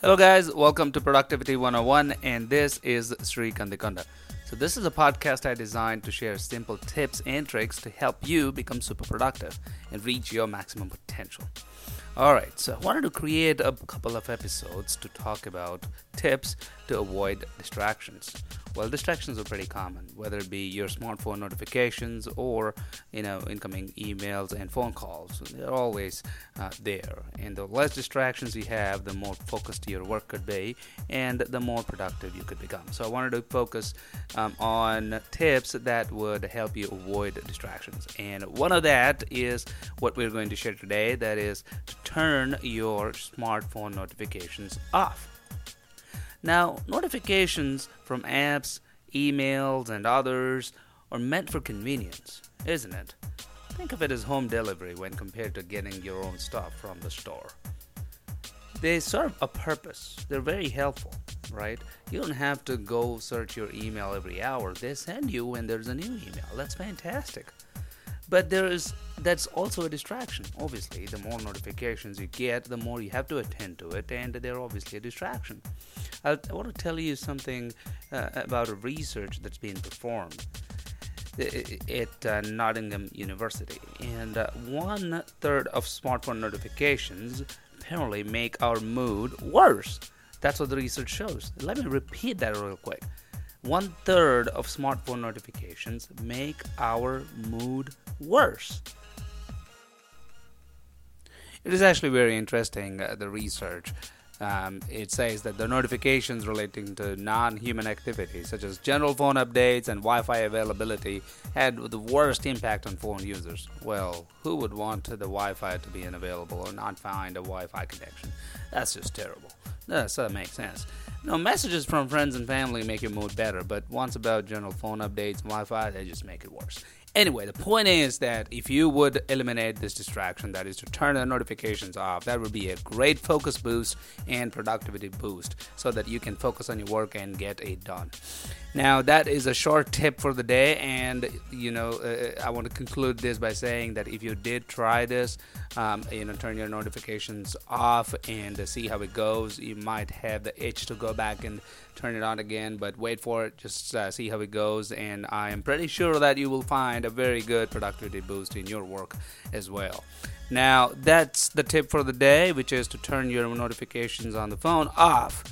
Hello, guys. Welcome to Productivity 101, and this is Sri Kandikonda. So, this is a podcast I designed to share simple tips and tricks to help you become super productive and reach your maximum potential. All right, so I wanted to create a couple of episodes to talk about tips to avoid distractions. Well, distractions are pretty common, whether it be your smartphone notifications or you know incoming emails and phone calls. They're always uh, there, and the less distractions you have, the more focused your work could be, and the more productive you could become. So I wanted to focus um, on tips that would help you avoid distractions, and one of that is what we're going to share today. That is to turn your smartphone notifications off. Now, notifications from apps, emails, and others are meant for convenience, isn't it? Think of it as home delivery when compared to getting your own stuff from the store. They serve a purpose, they're very helpful, right? You don't have to go search your email every hour. They send you when there's a new email. That's fantastic. But there is that's also a distraction. Obviously, the more notifications you get, the more you have to attend to it, and they're obviously a distraction. I'll, i want to tell you something uh, about a research that's being performed at uh, Nottingham University, and uh, one third of smartphone notifications apparently make our mood worse. That's what the research shows. Let me repeat that real quick. One third of smartphone notifications make our mood worse. It is actually very interesting, uh, the research. Um, it says that the notifications relating to non human activities, such as general phone updates and Wi Fi availability, had the worst impact on phone users. Well, who would want the Wi Fi to be unavailable or not find a Wi Fi connection? That's just terrible. So that makes sense. No, messages from friends and family make your mood better, but once about general phone updates Wi Fi, they just make it worse. Anyway, the point is that if you would eliminate this distraction, that is to turn the notifications off, that would be a great focus boost and productivity boost so that you can focus on your work and get it done. Now, that is a short tip for the day, and you know, uh, I want to conclude this by saying that if you did try this, um, you know, turn your notifications off and see how it goes, you might have the itch to go back and turn it on again, but wait for it, just uh, see how it goes, and I am pretty sure that you will find a very good productivity boost in your work as well. Now, that's the tip for the day, which is to turn your notifications on the phone off.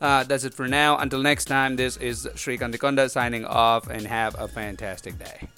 Uh, that's it for now. Until next time, this is Sri Kandikonda signing off and have a fantastic day.